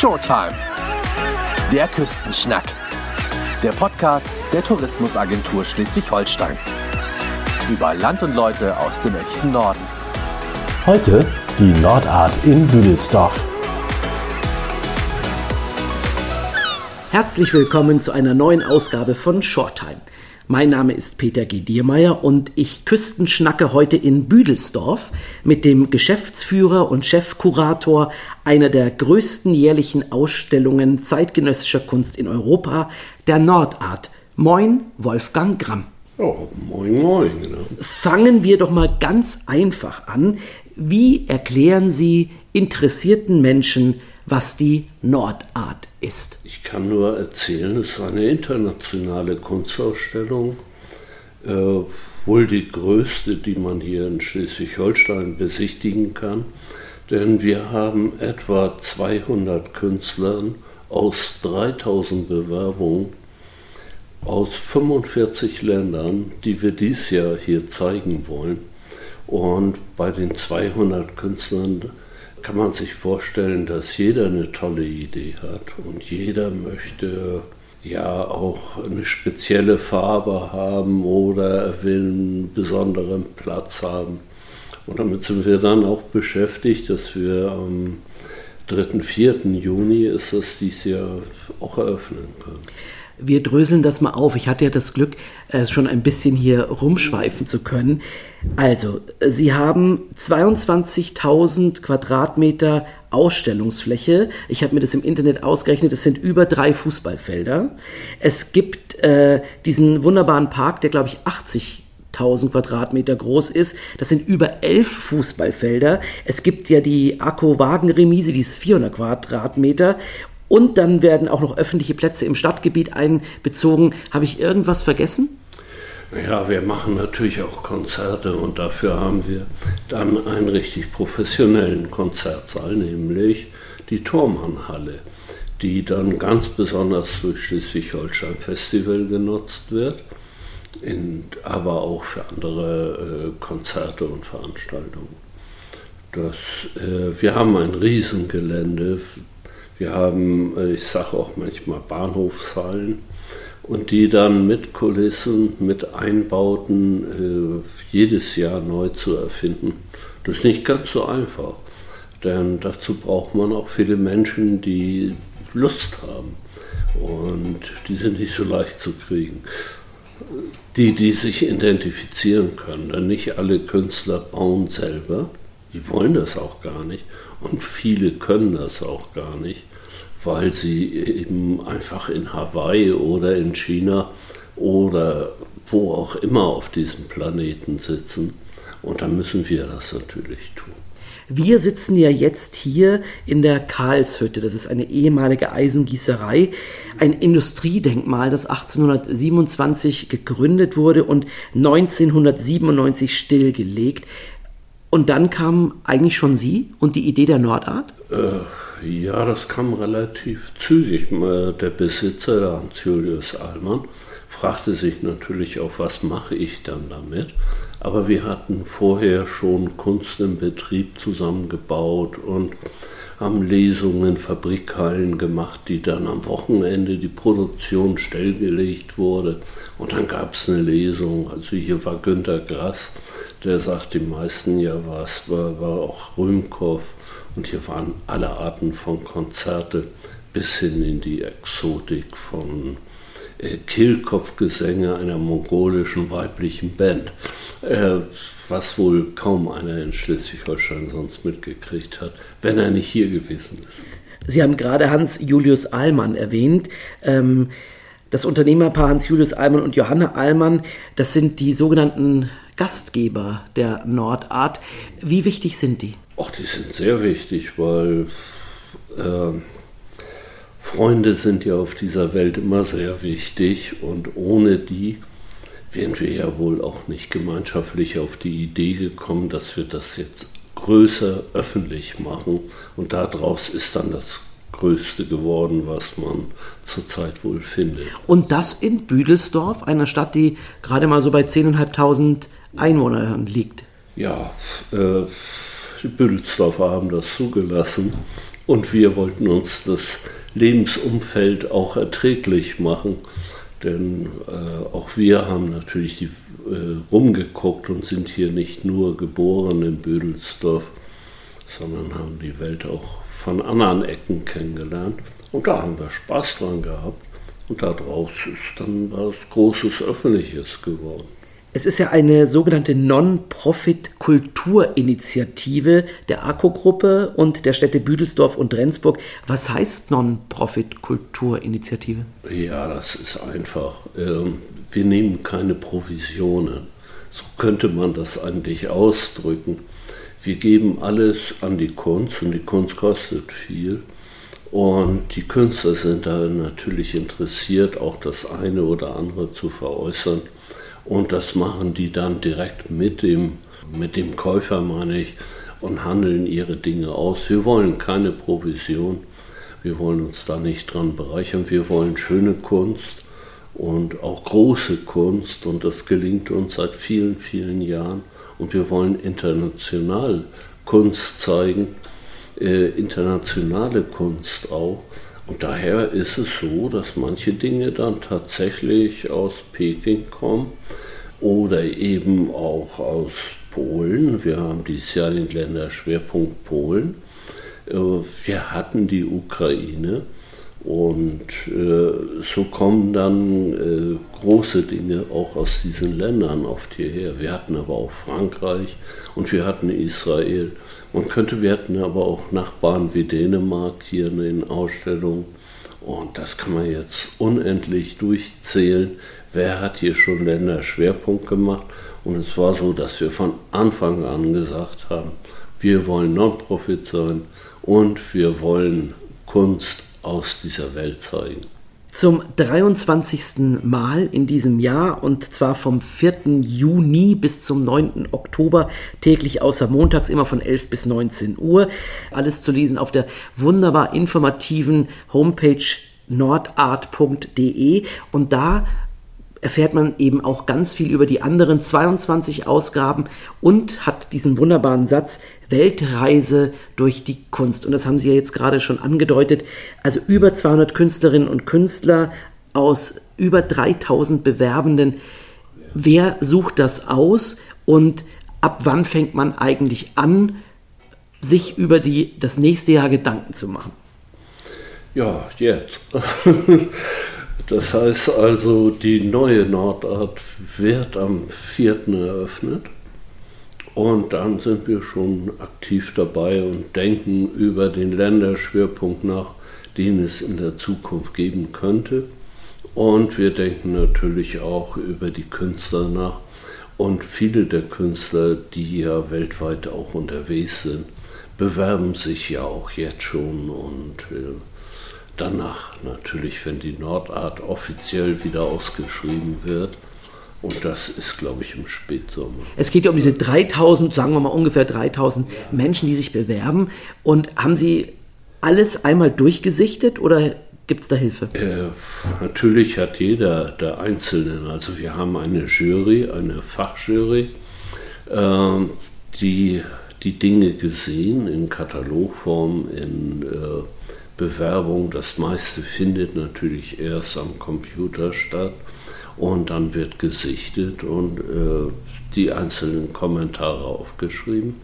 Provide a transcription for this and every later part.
Showtime. Der Küstenschnack. Der Podcast der Tourismusagentur Schleswig-Holstein. Über Land und Leute aus dem echten Norden. Heute die Nordart in Büdelsdorf. Herzlich willkommen zu einer neuen Ausgabe von Shorttime. Mein Name ist Peter G. Diermeier und ich küstenschnacke heute in Büdelsdorf mit dem Geschäftsführer und Chefkurator einer der größten jährlichen Ausstellungen zeitgenössischer Kunst in Europa, der Nordart. Moin, Wolfgang Gramm. Oh, moin, moin. Genau. Fangen wir doch mal ganz einfach an. Wie erklären Sie interessierten Menschen, was die Nordart ist? Ich kann nur erzählen, es ist eine internationale Kunstausstellung, äh, wohl die größte, die man hier in Schleswig-Holstein besichtigen kann. Denn wir haben etwa 200 Künstler aus 3000 Bewerbungen aus 45 Ländern, die wir dieses Jahr hier zeigen wollen. Und bei den 200 Künstlern kann man sich vorstellen, dass jeder eine tolle Idee hat und jeder möchte ja auch eine spezielle Farbe haben oder er will einen besonderen Platz haben. Und damit sind wir dann auch beschäftigt, dass wir am 3. 4. Juni ist das dieses Jahr auch eröffnen können. Wir dröseln das mal auf. Ich hatte ja das Glück, äh, schon ein bisschen hier rumschweifen zu können. Also, Sie haben 22.000 Quadratmeter Ausstellungsfläche. Ich habe mir das im Internet ausgerechnet. Es sind über drei Fußballfelder. Es gibt äh, diesen wunderbaren Park, der glaube ich 80 1000 Quadratmeter groß ist. Das sind über elf Fußballfelder. Es gibt ja die Akko-Wagen-Remise, die ist 400 Quadratmeter. Und dann werden auch noch öffentliche Plätze im Stadtgebiet einbezogen. Habe ich irgendwas vergessen? Ja, wir machen natürlich auch Konzerte und dafür haben wir dann einen richtig professionellen Konzertsaal, nämlich die Tormannhalle, die dann ganz besonders durch Schleswig-Holstein Festival genutzt wird, in, aber auch für andere äh, Konzerte und Veranstaltungen. Das, äh, wir haben ein Riesengelände, wir haben, äh, ich sage auch manchmal Bahnhofshallen und die dann mit Kulissen, mit Einbauten äh, jedes Jahr neu zu erfinden. Das ist nicht ganz so einfach, denn dazu braucht man auch viele Menschen, die Lust haben und die sind nicht so leicht zu kriegen. Die, die sich identifizieren können, denn nicht alle Künstler bauen selber, die wollen das auch gar nicht und viele können das auch gar nicht weil sie eben einfach in Hawaii oder in China oder wo auch immer auf diesem Planeten sitzen. Und dann müssen wir das natürlich tun. Wir sitzen ja jetzt hier in der Karlshütte. Das ist eine ehemalige Eisengießerei, ein Industriedenkmal, das 1827 gegründet wurde und 1997 stillgelegt. Und dann kam eigentlich schon Sie und die Idee der Nordart? Äh, ja, das kam relativ zügig. Der Besitzer, der Hans-Julius Allmann, fragte sich natürlich auch, was mache ich dann damit. Aber wir hatten vorher schon Kunst im Betrieb zusammengebaut und haben Lesungen, Fabrikhallen gemacht, die dann am Wochenende die Produktion stillgelegt wurde. Und dann gab es eine Lesung. Also hier war Günter Grass, der sagt, die meisten ja was, war, war auch Rühmkow und hier waren alle Arten von Konzerte bis hin in die Exotik von äh, Kehlkopfgesänge einer mongolischen weiblichen Band, äh, was wohl kaum einer in Schleswig-Holstein sonst mitgekriegt hat, wenn er nicht hier gewesen ist. Sie haben gerade Hans Julius Ahlmann erwähnt. Ähm, das Unternehmerpaar Hans Julius Ahlmann und Johanna Ahlmann, das sind die sogenannten Gastgeber der Nordart. Wie wichtig sind die? Ach, die sind sehr wichtig, weil äh, Freunde sind ja auf dieser Welt immer sehr wichtig und ohne die wären wir ja wohl auch nicht gemeinschaftlich auf die Idee gekommen, dass wir das jetzt größer öffentlich machen und daraus ist dann das Größte geworden, was man zurzeit wohl findet. Und das in Büdelsdorf, einer Stadt, die gerade mal so bei 10.500 Einwohnern liegt. Ja, äh, die Büdelsdorfer haben das zugelassen Und wir wollten uns das Lebensumfeld auch erträglich machen. Denn äh, auch wir haben natürlich die, äh, rumgeguckt und sind hier nicht nur geboren in Bödelsdorf, sondern haben die Welt auch von anderen Ecken kennengelernt. Und da haben wir Spaß dran gehabt. Und daraus ist dann was Großes Öffentliches geworden. Es ist ja eine sogenannte Non-Profit-Kulturinitiative der AKO-Gruppe und der Städte Büdelsdorf und Rendsburg. Was heißt Non-Profit-Kulturinitiative? Ja, das ist einfach. Ähm, wir nehmen keine Provisionen. So könnte man das eigentlich ausdrücken. Wir geben alles an die Kunst und die Kunst kostet viel. Und die Künstler sind da natürlich interessiert, auch das eine oder andere zu veräußern. Und das machen die dann direkt mit dem, mit dem Käufer, meine ich, und handeln ihre Dinge aus. Wir wollen keine Provision, wir wollen uns da nicht dran bereichern, wir wollen schöne Kunst und auch große Kunst und das gelingt uns seit vielen, vielen Jahren und wir wollen international Kunst zeigen, äh, internationale Kunst auch. Und daher ist es so, dass manche Dinge dann tatsächlich aus Peking kommen oder eben auch aus Polen. Wir haben dieses Jahr den Länderschwerpunkt Polen. Äh, wir hatten die Ukraine und äh, so kommen dann äh, große Dinge auch aus diesen Ländern oft hierher. Wir hatten aber auch Frankreich und wir hatten Israel. Man könnte, wir hatten aber auch Nachbarn wie Dänemark hier in den Ausstellungen. Und das kann man jetzt unendlich durchzählen. Wer hat hier schon Länderschwerpunkt gemacht? Und es war so, dass wir von Anfang an gesagt haben, wir wollen Non-Profit sein und wir wollen Kunst aus dieser Welt zeigen zum 23. Mal in diesem Jahr und zwar vom 4. Juni bis zum 9. Oktober täglich außer montags immer von 11 bis 19 Uhr. Alles zu lesen auf der wunderbar informativen Homepage nordart.de und da erfährt man eben auch ganz viel über die anderen 22 Ausgaben und hat diesen wunderbaren Satz Weltreise durch die Kunst. Und das haben Sie ja jetzt gerade schon angedeutet. Also über 200 Künstlerinnen und Künstler aus über 3000 Bewerbenden. Wer sucht das aus und ab wann fängt man eigentlich an, sich über die, das nächste Jahr Gedanken zu machen? Ja, jetzt. Das heißt also, die neue Nordart wird am 4. eröffnet. Und dann sind wir schon aktiv dabei und denken über den Länderschwerpunkt nach, den es in der Zukunft geben könnte. Und wir denken natürlich auch über die Künstler nach. Und viele der Künstler, die ja weltweit auch unterwegs sind, bewerben sich ja auch jetzt schon und äh, danach natürlich, wenn die Nordart offiziell wieder ausgeschrieben wird. Und das ist, glaube ich, im Spätsommer. Es geht ja um diese 3000, sagen wir mal ungefähr 3000 ja. Menschen, die sich bewerben. Und haben Sie alles einmal durchgesichtet oder gibt es da Hilfe? Äh, natürlich hat jeder der Einzelnen, also wir haben eine Jury, eine Fachjury, äh, die die Dinge gesehen in Katalogform, in äh, Bewerbung. Das meiste findet natürlich erst am Computer statt und dann wird gesichtet und äh, die einzelnen Kommentare aufgeschrieben,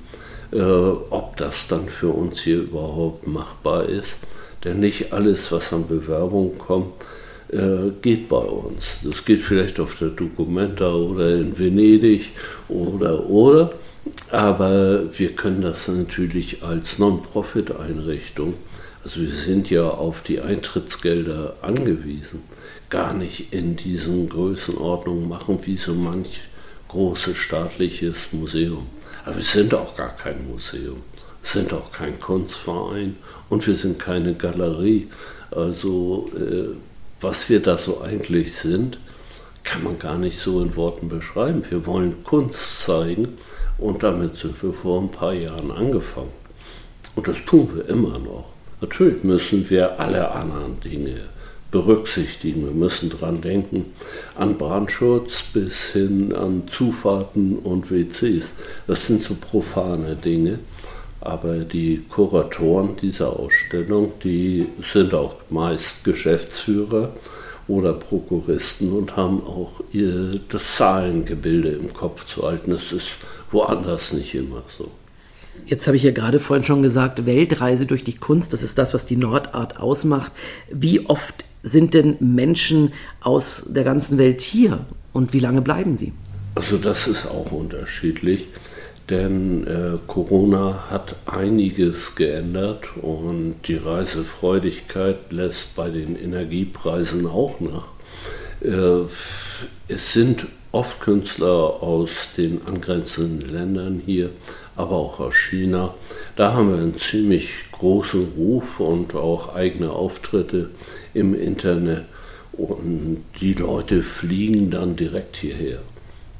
äh, ob das dann für uns hier überhaupt machbar ist. Denn nicht alles, was an Bewerbung kommt, äh, geht bei uns. Das geht vielleicht auf der Documenta oder in Venedig oder oder. Aber wir können das natürlich als Non-Profit-Einrichtung also wir sind ja auf die Eintrittsgelder angewiesen, gar nicht in diesen Größenordnungen machen wie so manch großes staatliches Museum. Aber wir sind auch gar kein Museum, sind auch kein Kunstverein und wir sind keine Galerie. Also äh, was wir da so eigentlich sind, kann man gar nicht so in Worten beschreiben. Wir wollen Kunst zeigen und damit sind wir vor ein paar Jahren angefangen. Und das tun wir immer noch. Natürlich müssen wir alle anderen Dinge berücksichtigen. Wir müssen daran denken, an Brandschutz bis hin an Zufahrten und WCs. Das sind so profane Dinge. Aber die Kuratoren dieser Ausstellung, die sind auch meist Geschäftsführer oder Prokuristen und haben auch ihr, das Zahlengebilde im Kopf zu halten. Das ist woanders nicht immer so. Jetzt habe ich ja gerade vorhin schon gesagt, Weltreise durch die Kunst, das ist das, was die Nordart ausmacht. Wie oft sind denn Menschen aus der ganzen Welt hier und wie lange bleiben sie? Also das ist auch unterschiedlich, denn äh, Corona hat einiges geändert und die Reisefreudigkeit lässt bei den Energiepreisen auch nach. Äh, es sind oft Künstler aus den angrenzenden Ländern hier, aber auch aus China. Da haben wir einen ziemlich großen Ruf und auch eigene Auftritte im Internet. Und die Leute fliegen dann direkt hierher.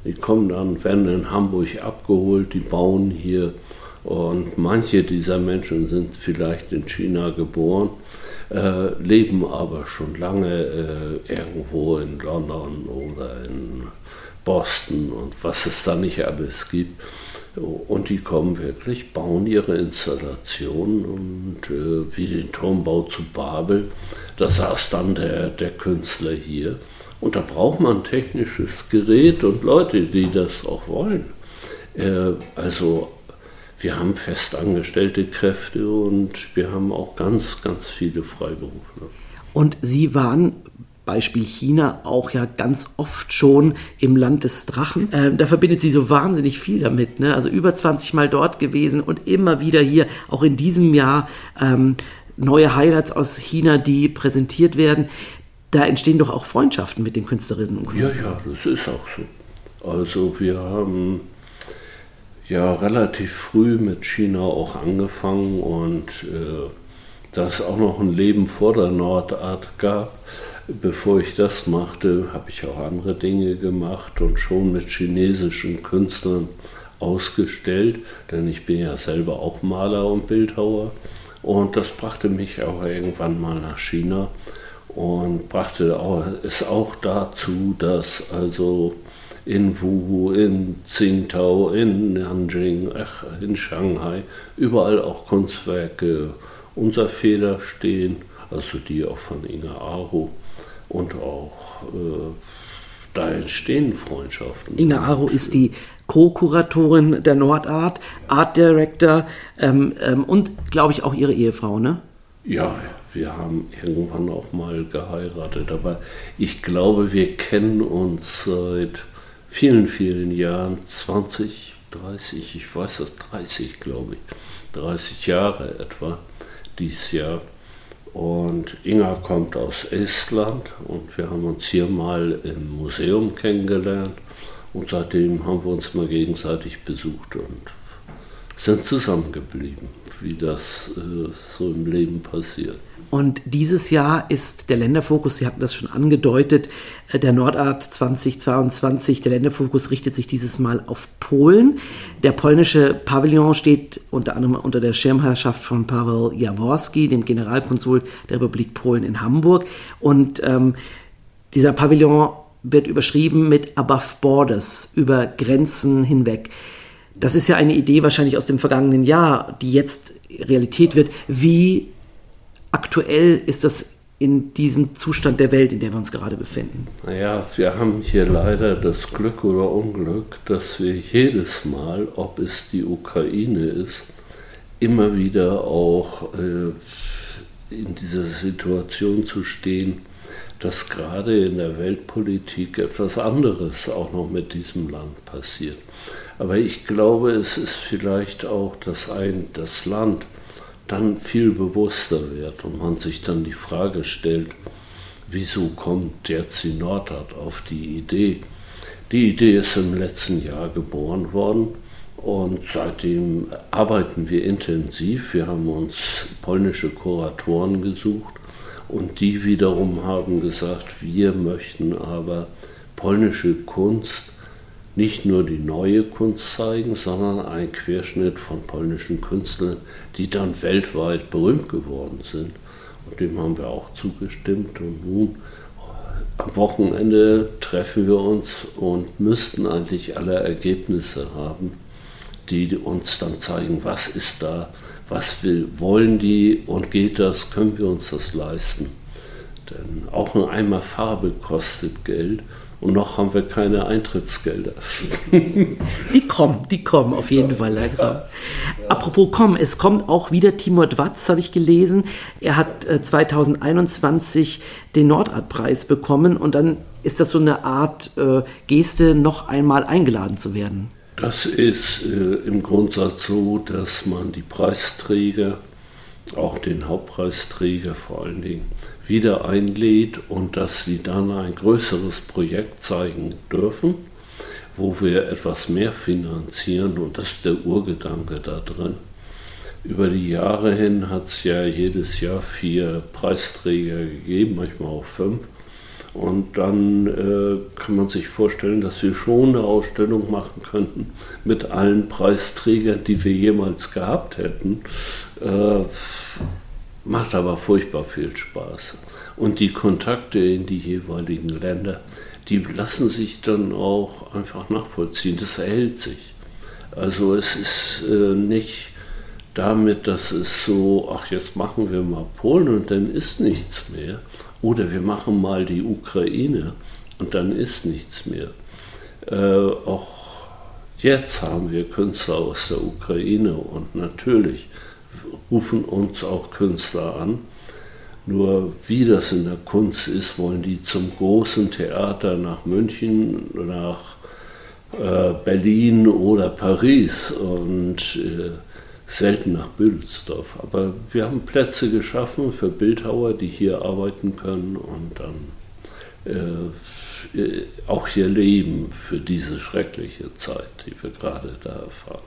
Die kommen dann, werden in Hamburg abgeholt, die bauen hier. Und manche dieser Menschen sind vielleicht in China geboren, äh, leben aber schon lange äh, irgendwo in London oder in Boston und was es da nicht alles gibt. Und die kommen wirklich, bauen ihre Installation und äh, wie den Turmbau zu Babel, da saß dann der, der Künstler hier. Und da braucht man technisches Gerät und Leute, die das auch wollen. Äh, also wir haben festangestellte Kräfte und wir haben auch ganz, ganz viele Freiberufler. Und Sie waren Beispiel China auch ja ganz oft schon im Land des Drachen. Ähm, da verbindet sie so wahnsinnig viel damit. Ne? Also über 20 Mal dort gewesen und immer wieder hier, auch in diesem Jahr, ähm, neue Highlights aus China, die präsentiert werden. Da entstehen doch auch Freundschaften mit den Künstlerinnen und Künstlern. Ja, ja, das ist auch so. Also wir haben ja relativ früh mit China auch angefangen und äh, dass es auch noch ein Leben vor der Nordart gab bevor ich das machte, habe ich auch andere Dinge gemacht und schon mit chinesischen Künstlern ausgestellt, denn ich bin ja selber auch Maler und Bildhauer. Und das brachte mich auch irgendwann mal nach China und brachte es auch dazu, dass also in Wuhu, in Tsingtao, in Nanjing, in Shanghai, überall auch Kunstwerke unserer Feder stehen, also die auch von Inga Aru und auch äh, da entstehen Freundschaften. Inga Aro ist die Co-Kuratorin der Nordart, Art Director ähm, ähm, und glaube ich auch ihre Ehefrau, ne? Ja, wir haben irgendwann auch mal geheiratet, aber ich glaube, wir kennen uns seit vielen, vielen Jahren, 20, 30, ich weiß das, 30 glaube ich, 30 Jahre etwa dieses Jahr. Und Inga kommt aus Estland und wir haben uns hier mal im Museum kennengelernt. Und seitdem haben wir uns mal gegenseitig besucht und sind zusammengeblieben, wie das äh, so im Leben passiert. Und dieses Jahr ist der Länderfokus, Sie hatten das schon angedeutet, äh, der Nordart 2022. Der Länderfokus richtet sich dieses Mal auf Polen. Der polnische Pavillon steht unter anderem unter der Schirmherrschaft von Paweł Jaworski, dem Generalkonsul der Republik Polen in Hamburg. Und ähm, dieser Pavillon wird überschrieben mit Above Borders, über Grenzen hinweg. Das ist ja eine Idee wahrscheinlich aus dem vergangenen Jahr, die jetzt Realität wird. Wie aktuell ist das in diesem Zustand der Welt, in der wir uns gerade befinden? Naja, wir haben hier leider das Glück oder Unglück, dass wir jedes Mal, ob es die Ukraine ist, immer wieder auch äh, in dieser Situation zu stehen, dass gerade in der Weltpolitik etwas anderes auch noch mit diesem Land passiert. Aber ich glaube, es ist vielleicht auch, dass ein, das Land dann viel bewusster wird und man sich dann die Frage stellt, wieso kommt jetzt die Nordart auf die Idee? Die Idee ist im letzten Jahr geboren worden und seitdem arbeiten wir intensiv. Wir haben uns polnische Kuratoren gesucht und die wiederum haben gesagt, wir möchten aber polnische Kunst nicht nur die neue Kunst zeigen, sondern einen Querschnitt von polnischen Künstlern, die dann weltweit berühmt geworden sind. Und dem haben wir auch zugestimmt. Und nun am Wochenende treffen wir uns und müssten eigentlich alle Ergebnisse haben, die uns dann zeigen, was ist da, was will, wollen die und geht das, können wir uns das leisten. Denn auch ein Eimer Farbe kostet Geld und noch haben wir keine Eintrittsgelder. Die kommen, die kommen auf jeden Fall, Herr Grau. Apropos kommen, es kommt auch wieder Timur Dwatz, habe ich gelesen. Er hat 2021 äh, den Nordart-Preis bekommen und dann ist das so eine Art äh, Geste, noch einmal eingeladen zu werden. Das ist äh, im Grundsatz so, dass man die Preisträger, auch den Hauptpreisträger vor allen Dingen, wieder einlädt und dass sie dann ein größeres Projekt zeigen dürfen, wo wir etwas mehr finanzieren und das ist der Urgedanke da drin. Über die Jahre hin hat es ja jedes Jahr vier Preisträger gegeben, manchmal auch fünf. Und dann äh, kann man sich vorstellen, dass wir schon eine Ausstellung machen könnten mit allen Preisträgern, die wir jemals gehabt hätten. Äh, macht aber furchtbar viel Spaß. Und die Kontakte in die jeweiligen Länder, die lassen sich dann auch einfach nachvollziehen. Das erhält sich. Also es ist äh, nicht damit, dass es so, ach jetzt machen wir mal Polen und dann ist nichts mehr, oder wir machen mal die Ukraine und dann ist nichts mehr. Äh, auch jetzt haben wir Künstler aus der Ukraine und natürlich rufen uns auch Künstler an. Nur wie das in der Kunst ist, wollen die zum großen Theater nach München, nach äh, Berlin oder Paris und äh, selten nach Büdelsdorf. Aber wir haben Plätze geschaffen für Bildhauer, die hier arbeiten können und dann äh, auch hier leben für diese schreckliche Zeit, die wir gerade da erfahren.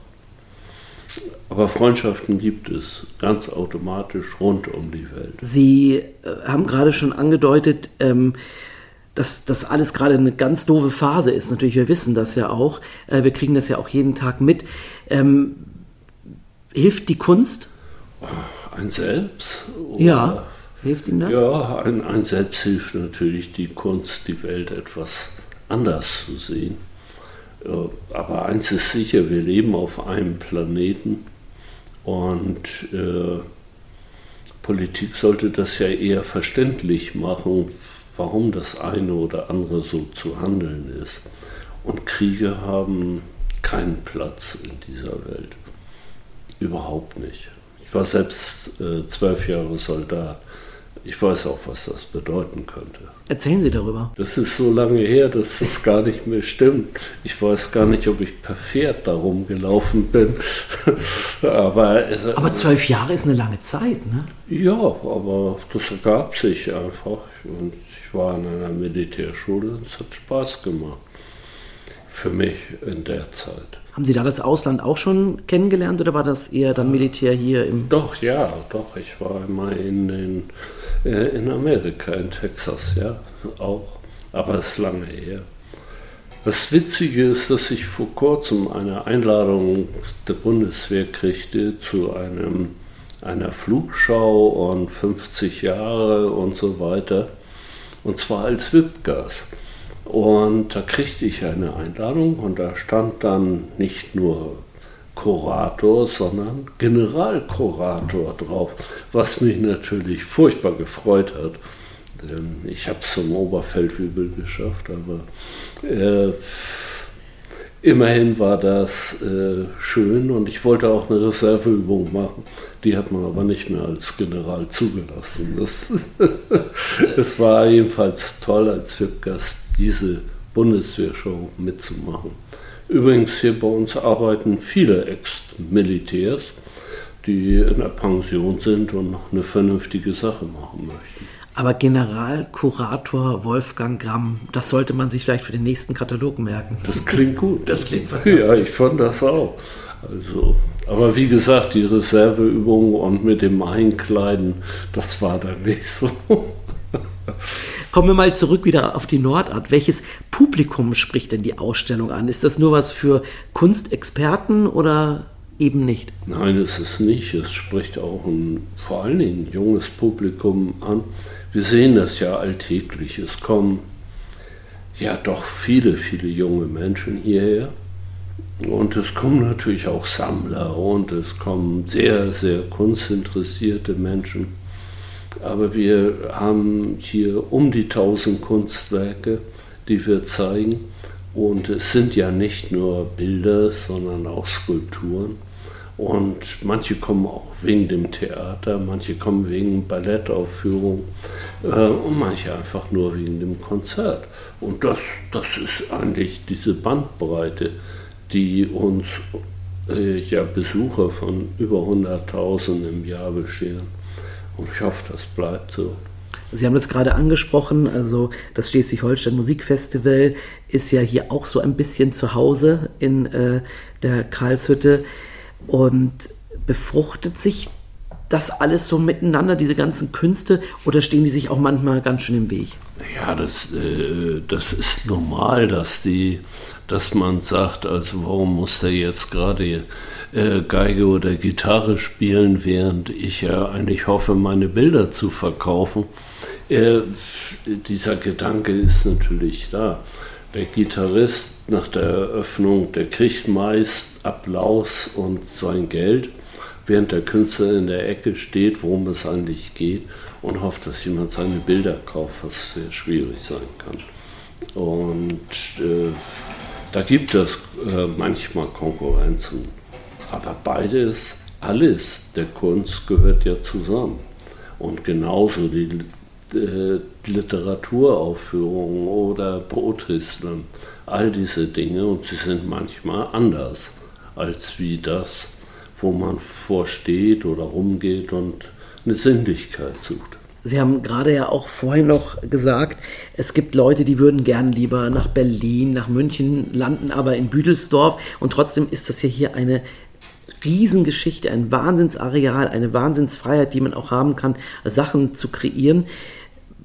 Aber Freundschaften gibt es ganz automatisch rund um die Welt. Sie äh, haben gerade schon angedeutet, ähm, dass das alles gerade eine ganz doofe Phase ist. Natürlich, wir wissen das ja auch. Äh, wir kriegen das ja auch jeden Tag mit. Ähm, Hilft die Kunst? Ein Selbst? Ja, hilft Ihnen das? Ja, ein, ein Selbst hilft natürlich die Kunst, die Welt etwas anders zu sehen. Aber eins ist sicher, wir leben auf einem Planeten und äh, Politik sollte das ja eher verständlich machen, warum das eine oder andere so zu handeln ist. Und Kriege haben keinen Platz in dieser Welt. Überhaupt nicht. Ich war selbst äh, zwölf Jahre Soldat. Ich weiß auch, was das bedeuten könnte. Erzählen Sie darüber. Das ist so lange her, dass das gar nicht mehr stimmt. Ich weiß gar nicht, ob ich per Pferd darum gelaufen bin. aber, aber zwölf Jahre ist eine lange Zeit, ne? Ja, aber das ergab sich einfach. Und ich war in einer Militärschule und es hat Spaß gemacht. Für mich in der Zeit. Haben Sie da das Ausland auch schon kennengelernt oder war das eher dann Militär hier im. Doch, ja, doch. Ich war immer in, in, äh, in Amerika, in Texas, ja, auch. Aber es ist lange her. Das Witzige ist, dass ich vor kurzem eine Einladung der Bundeswehr kriegte zu einem, einer Flugschau und 50 Jahre und so weiter. Und zwar als VIP-Gast. Und da kriegte ich eine Einladung und da stand dann nicht nur Kurator, sondern Generalkurator drauf, was mich natürlich furchtbar gefreut hat. Denn ich habe es zum Oberfeldwebel geschafft, aber äh, immerhin war das äh, schön und ich wollte auch eine Reserveübung machen. Die hat man aber nicht mehr als General zugelassen. Es war jedenfalls toll als VIP-Gast diese Bundeswehrshow mitzumachen. Übrigens hier bei uns arbeiten viele Ex-Militärs, die in der Pension sind und noch eine vernünftige Sache machen möchten. Aber Generalkurator Wolfgang Gramm, das sollte man sich vielleicht für den nächsten Katalog merken. Das klingt gut. Das klingt fantastisch. Ja, ich fand das auch. Also, aber wie gesagt, die Reserveübung und mit dem Einkleiden, das war dann nicht so. Kommen wir mal zurück wieder auf die Nordart. Welches Publikum spricht denn die Ausstellung an? Ist das nur was für Kunstexperten oder eben nicht? Nein, es ist nicht. Es spricht auch ein vor allen Dingen junges Publikum an. Wir sehen das ja alltäglich. Es kommen ja doch viele, viele junge Menschen hierher. Und es kommen natürlich auch Sammler und es kommen sehr, sehr kunstinteressierte Menschen. Aber wir haben hier um die 1000 Kunstwerke, die wir zeigen. Und es sind ja nicht nur Bilder, sondern auch Skulpturen. Und manche kommen auch wegen dem Theater, manche kommen wegen Ballettaufführung äh, und manche einfach nur wegen dem Konzert. Und das, das ist eigentlich diese Bandbreite, die uns äh, ja Besucher von über 100.000 im Jahr bescheren. Und ich hoffe, das bleibt so. Sie haben das gerade angesprochen, also das Schleswig-Holstein Musikfestival ist ja hier auch so ein bisschen zu Hause in äh, der Karlshütte und befruchtet sich das alles so miteinander, diese ganzen Künste, oder stehen die sich auch manchmal ganz schön im Weg? Ja, das, äh, das ist normal, dass, die, dass man sagt, also warum muss der jetzt gerade äh, Geige oder Gitarre spielen, während ich ja eigentlich hoffe, meine Bilder zu verkaufen. Äh, dieser Gedanke ist natürlich da. Der Gitarrist nach der Eröffnung, der kriegt meist Applaus und sein Geld, während der Künstler in der Ecke steht, worum es eigentlich geht und hofft, dass jemand seine Bilder kauft, was sehr schwierig sein kann. Und äh, da gibt es äh, manchmal Konkurrenzen. Aber beides, alles der Kunst gehört ja zusammen. Und genauso die äh, Literaturaufführungen oder Brothisteln, all diese Dinge. Und sie sind manchmal anders als wie das, wo man vorsteht oder rumgeht und eine Sinnlichkeit sucht. Sie haben gerade ja auch vorhin noch gesagt, es gibt Leute, die würden gern lieber nach Berlin, nach München landen, aber in Büdelsdorf. Und trotzdem ist das ja hier eine Riesengeschichte, ein Wahnsinnsareal, eine Wahnsinnsfreiheit, die man auch haben kann, Sachen zu kreieren.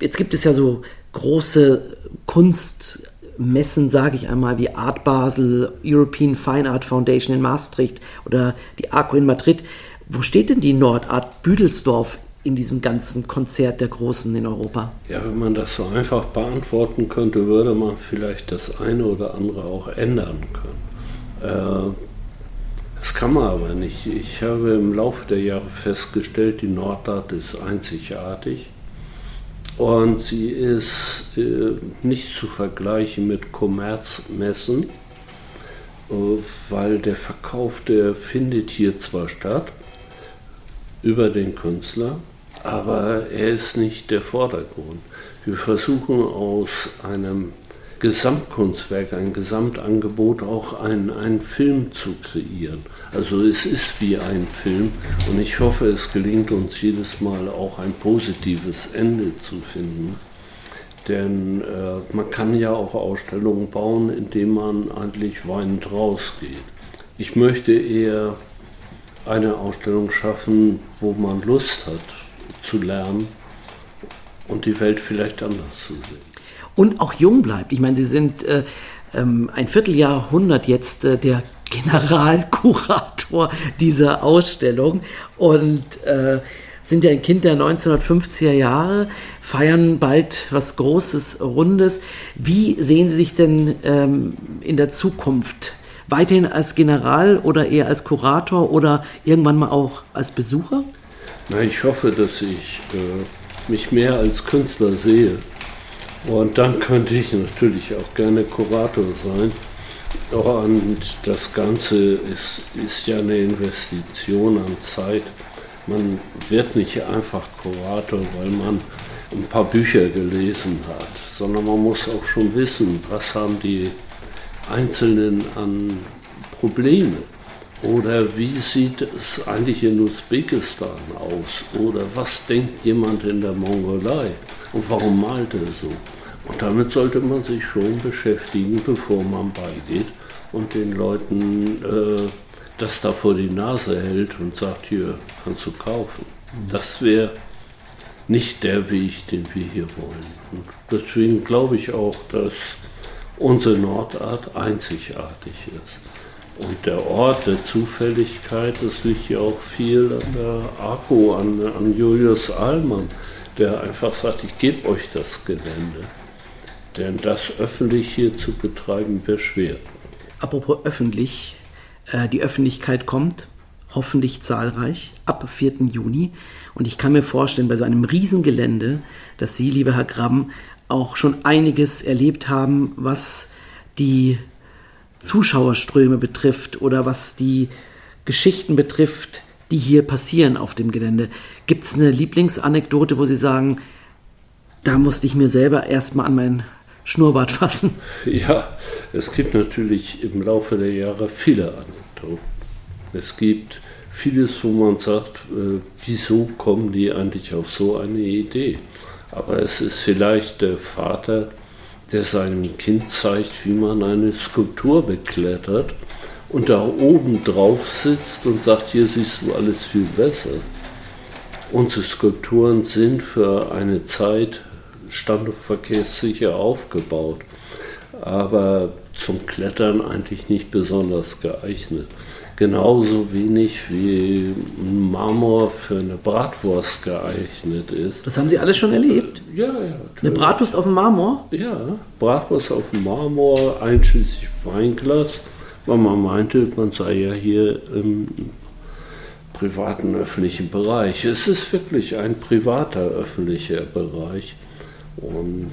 Jetzt gibt es ja so große Kunstmessen, sage ich einmal, wie Art Basel, European Fine Art Foundation in Maastricht oder die ARCO in Madrid. Wo steht denn die Nordart Büdelsdorf in diesem ganzen Konzert der Großen in Europa? Ja, wenn man das so einfach beantworten könnte, würde man vielleicht das eine oder andere auch ändern können. Äh, das kann man aber nicht. Ich habe im Laufe der Jahre festgestellt, die Nordart ist einzigartig und sie ist äh, nicht zu vergleichen mit Kommerzmessen, äh, weil der Verkauf, der findet hier zwar statt über den Künstler, aber er ist nicht der Vordergrund. Wir versuchen aus einem Gesamtkunstwerk, ein Gesamtangebot auch einen, einen Film zu kreieren. Also es ist wie ein Film und ich hoffe, es gelingt uns jedes Mal auch ein positives Ende zu finden. Denn äh, man kann ja auch Ausstellungen bauen, indem man eigentlich weinend rausgeht. Ich möchte eher eine Ausstellung schaffen, wo man Lust hat, zu lernen und die Welt vielleicht anders zu sehen. Und auch jung bleibt. Ich meine, Sie sind äh, ähm, ein Vierteljahrhundert jetzt äh, der Generalkurator dieser Ausstellung und äh, sind ja ein Kind der 1950er Jahre, feiern bald was Großes, Rundes. Wie sehen Sie sich denn ähm, in der Zukunft? Weiterhin als General oder eher als Kurator oder irgendwann mal auch als Besucher? Na, ich hoffe, dass ich äh, mich mehr als Künstler sehe. Und dann könnte ich natürlich auch gerne Kurator sein. Und das Ganze ist, ist ja eine Investition an Zeit. Man wird nicht einfach Kurator, weil man ein paar Bücher gelesen hat, sondern man muss auch schon wissen, was haben die Einzelnen an Probleme oder wie sieht es eigentlich in Usbekistan aus? Oder was denkt jemand in der Mongolei? Und warum malt er so? Und damit sollte man sich schon beschäftigen, bevor man beigeht und den Leuten äh, das da vor die Nase hält und sagt, hier kannst du kaufen. Das wäre nicht der Weg, den wir hier wollen. Und deswegen glaube ich auch, dass unsere Nordart einzigartig ist. Und der Ort der Zufälligkeit, das liegt ja auch viel an der AKO, an, an Julius Ahlmann, der einfach sagt, ich gebe euch das Gelände. Denn das öffentlich hier zu betreiben, wäre schwer. Apropos öffentlich, Äh, die Öffentlichkeit kommt, hoffentlich zahlreich, ab 4. Juni. Und ich kann mir vorstellen, bei so einem Riesengelände, dass Sie, lieber Herr Gramm, auch schon einiges erlebt haben, was die Zuschauerströme betrifft oder was die Geschichten betrifft, die hier passieren auf dem Gelände. Gibt es eine Lieblingsanekdote, wo Sie sagen, da musste ich mir selber erstmal an mein Schnurrbart fassen? Ja, es gibt natürlich im Laufe der Jahre viele Anekdoten. Es gibt vieles, wo man sagt, äh, wieso kommen die eigentlich auf so eine Idee? Aber es ist vielleicht der Vater, der seinem Kind zeigt, wie man eine Skulptur beklettert und da oben drauf sitzt und sagt, hier siehst du alles viel besser. Unsere Skulpturen sind für eine Zeit standverkehrssicher aufgebaut, aber zum Klettern eigentlich nicht besonders geeignet genauso wenig wie ein Marmor für eine Bratwurst geeignet ist. Das haben Sie alles schon erlebt? Ja, ja. Natürlich. Eine Bratwurst auf dem Marmor? Ja, Bratwurst auf dem Marmor, einschließlich Weinglas, weil man meinte, man sei ja hier im privaten öffentlichen Bereich. Es ist wirklich ein privater öffentlicher Bereich. Und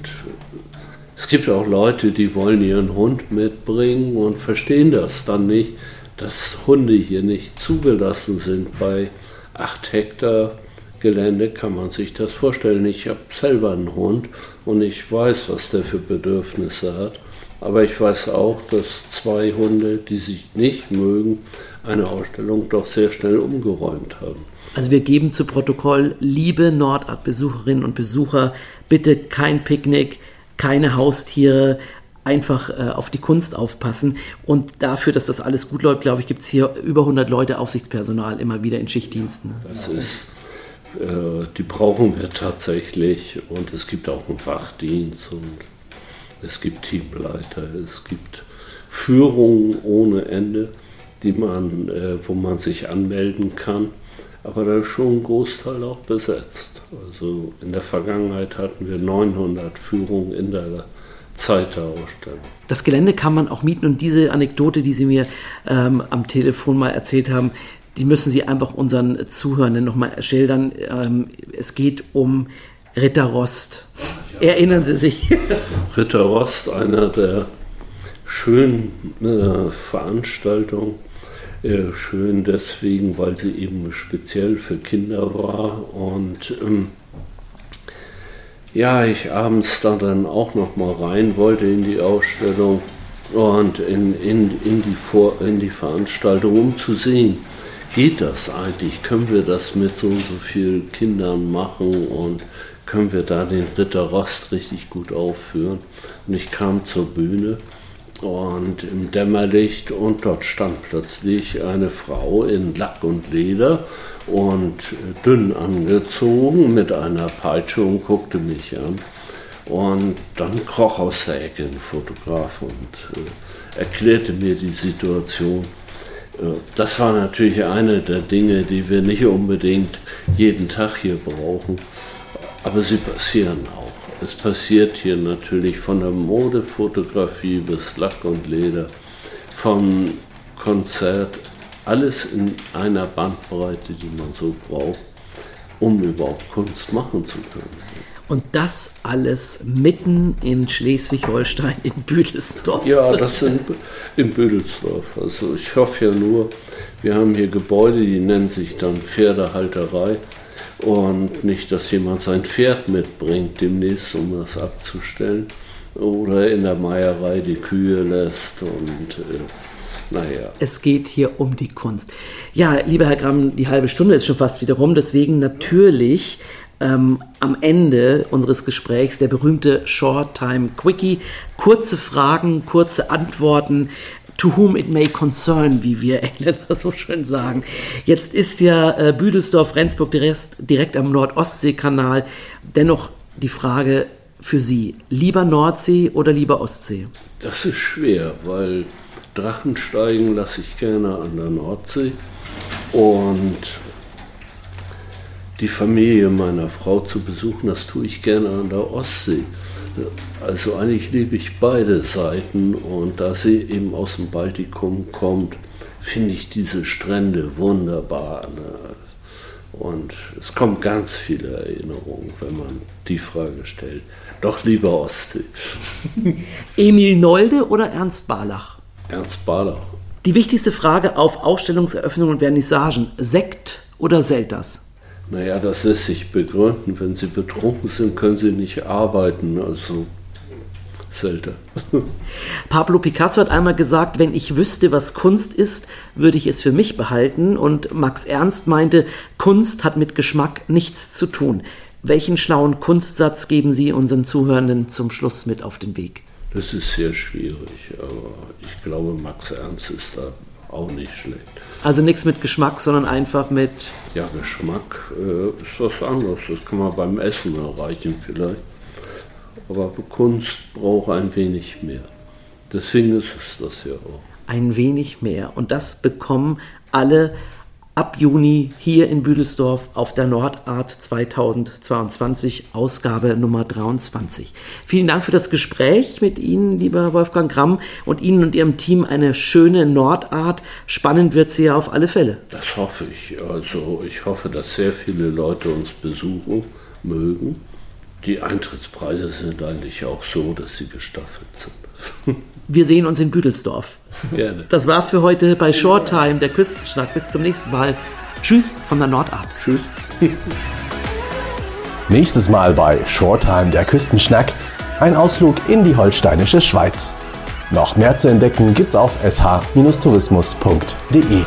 es gibt auch Leute, die wollen ihren Hund mitbringen und verstehen das dann nicht, dass Hunde hier nicht zugelassen sind. Bei 8 Hektar Gelände kann man sich das vorstellen. Ich habe selber einen Hund und ich weiß, was der für Bedürfnisse hat. Aber ich weiß auch, dass zwei Hunde, die sich nicht mögen, eine Ausstellung doch sehr schnell umgeräumt haben. Also wir geben zu Protokoll, liebe Nordart-Besucherinnen und Besucher, bitte kein Picknick, keine Haustiere, einfach äh, auf die Kunst aufpassen. Und dafür, dass das alles gut läuft, glaube ich, gibt es hier über 100 Leute Aufsichtspersonal immer wieder in Schichtdiensten. Das ist, äh, die brauchen wir tatsächlich. Und es gibt auch einen Wachdienst und es gibt Teamleiter, es gibt Führungen ohne Ende, die man, äh, wo man sich anmelden kann. Aber da ist schon ein Großteil auch besetzt. Also in der Vergangenheit hatten wir 900 Führungen in der Zeit der Ausstellung. Das Gelände kann man auch mieten und diese Anekdote, die Sie mir ähm, am Telefon mal erzählt haben, die müssen Sie einfach unseren Zuhörern nochmal schildern. Ähm, es geht um Ritter Rost. Ja. Erinnern Sie sich? Ritter Rost, einer der schönen äh, Veranstaltungen. Äh, schön deswegen, weil sie eben speziell für Kinder war und ähm, ja, ich abends da dann auch noch mal rein wollte in die Ausstellung und in, in, in, die, Vor in die Veranstaltung, um zu sehen, geht das eigentlich? Können wir das mit so und so vielen Kindern machen und können wir da den Ritter Rost richtig gut aufführen? Und ich kam zur Bühne und im Dämmerlicht und dort stand plötzlich eine Frau in Lack und Leder und dünn angezogen mit einer Peitsche und guckte mich an. Und dann kroch aus der Ecke ein Fotograf und äh, erklärte mir die Situation. Äh, das war natürlich eine der Dinge, die wir nicht unbedingt jeden Tag hier brauchen, aber sie passieren auch. Es passiert hier natürlich von der Modefotografie bis Lack und Leder, vom Konzert alles in einer Bandbreite, die man so braucht, um überhaupt Kunst machen zu können. Und das alles mitten in Schleswig-Holstein, in Büdelsdorf. Ja, das sind in Büdelsdorf. Also ich hoffe ja nur, wir haben hier Gebäude, die nennen sich dann Pferdehalterei. Und nicht, dass jemand sein Pferd mitbringt demnächst, um das abzustellen. Oder in der Meierei die Kühe lässt und äh, naja. Es geht hier um die Kunst. Ja, lieber Herr Gramm, die halbe Stunde ist schon fast wieder rum. Deswegen natürlich ähm, am Ende unseres Gesprächs der berühmte Short Time Quickie. Kurze Fragen, kurze Antworten. To whom it may concern, wie wir Engländer so schön sagen. Jetzt ist ja äh, Büdelsdorf-Rendsburg direkt, direkt am Nordostseekanal. Dennoch die Frage für Sie: Lieber Nordsee oder lieber Ostsee? Das ist schwer, weil Drachensteigen lasse ich gerne an der Nordsee. Und die Familie meiner Frau zu besuchen, das tue ich gerne an der Ostsee. Also eigentlich liebe ich beide Seiten und da sie eben aus dem Baltikum kommt, finde ich diese Strände wunderbar. Ne? Und es kommen ganz viele Erinnerungen, wenn man die Frage stellt. Doch lieber Ostsee. Emil Nolde oder Ernst Barlach? Ernst Barlach. Die wichtigste Frage auf Ausstellungseröffnungen und Vernissagen: Sekt oder Selters? Naja, das lässt sich begründen. Wenn Sie betrunken sind, können Sie nicht arbeiten. Also Selter. Pablo Picasso hat einmal gesagt, wenn ich wüsste, was Kunst ist, würde ich es für mich behalten. Und Max Ernst meinte, Kunst hat mit Geschmack nichts zu tun. Welchen schlauen Kunstsatz geben Sie unseren Zuhörenden zum Schluss mit auf den Weg? Das ist sehr schwierig, aber ich glaube, Max Ernst ist da auch nicht schlecht. Also nichts mit Geschmack, sondern einfach mit. Ja, Geschmack äh, ist was anderes. Das kann man beim Essen erreichen vielleicht. Aber Kunst braucht ein wenig mehr. Deswegen ist es das ja auch. Ein wenig mehr. Und das bekommen alle ab Juni hier in Büdelsdorf auf der Nordart 2022, Ausgabe Nummer 23. Vielen Dank für das Gespräch mit Ihnen, lieber Wolfgang Gramm, und Ihnen und Ihrem Team eine schöne Nordart. Spannend wird sie ja auf alle Fälle. Das hoffe ich. Also ich hoffe, dass sehr viele Leute uns besuchen mögen. Die Eintrittspreise sind eigentlich auch so, dass sie gestaffelt sind. Wir sehen uns in Büdelsdorf. Gerne. Das war's für heute bei Shorttime, der Küstenschnack. Bis zum nächsten Mal. Tschüss von der Nordart. Tschüss. Nächstes Mal bei Shorttime, der Küstenschnack, ein Ausflug in die holsteinische Schweiz. Noch mehr zu entdecken gibt's auf sh-tourismus.de.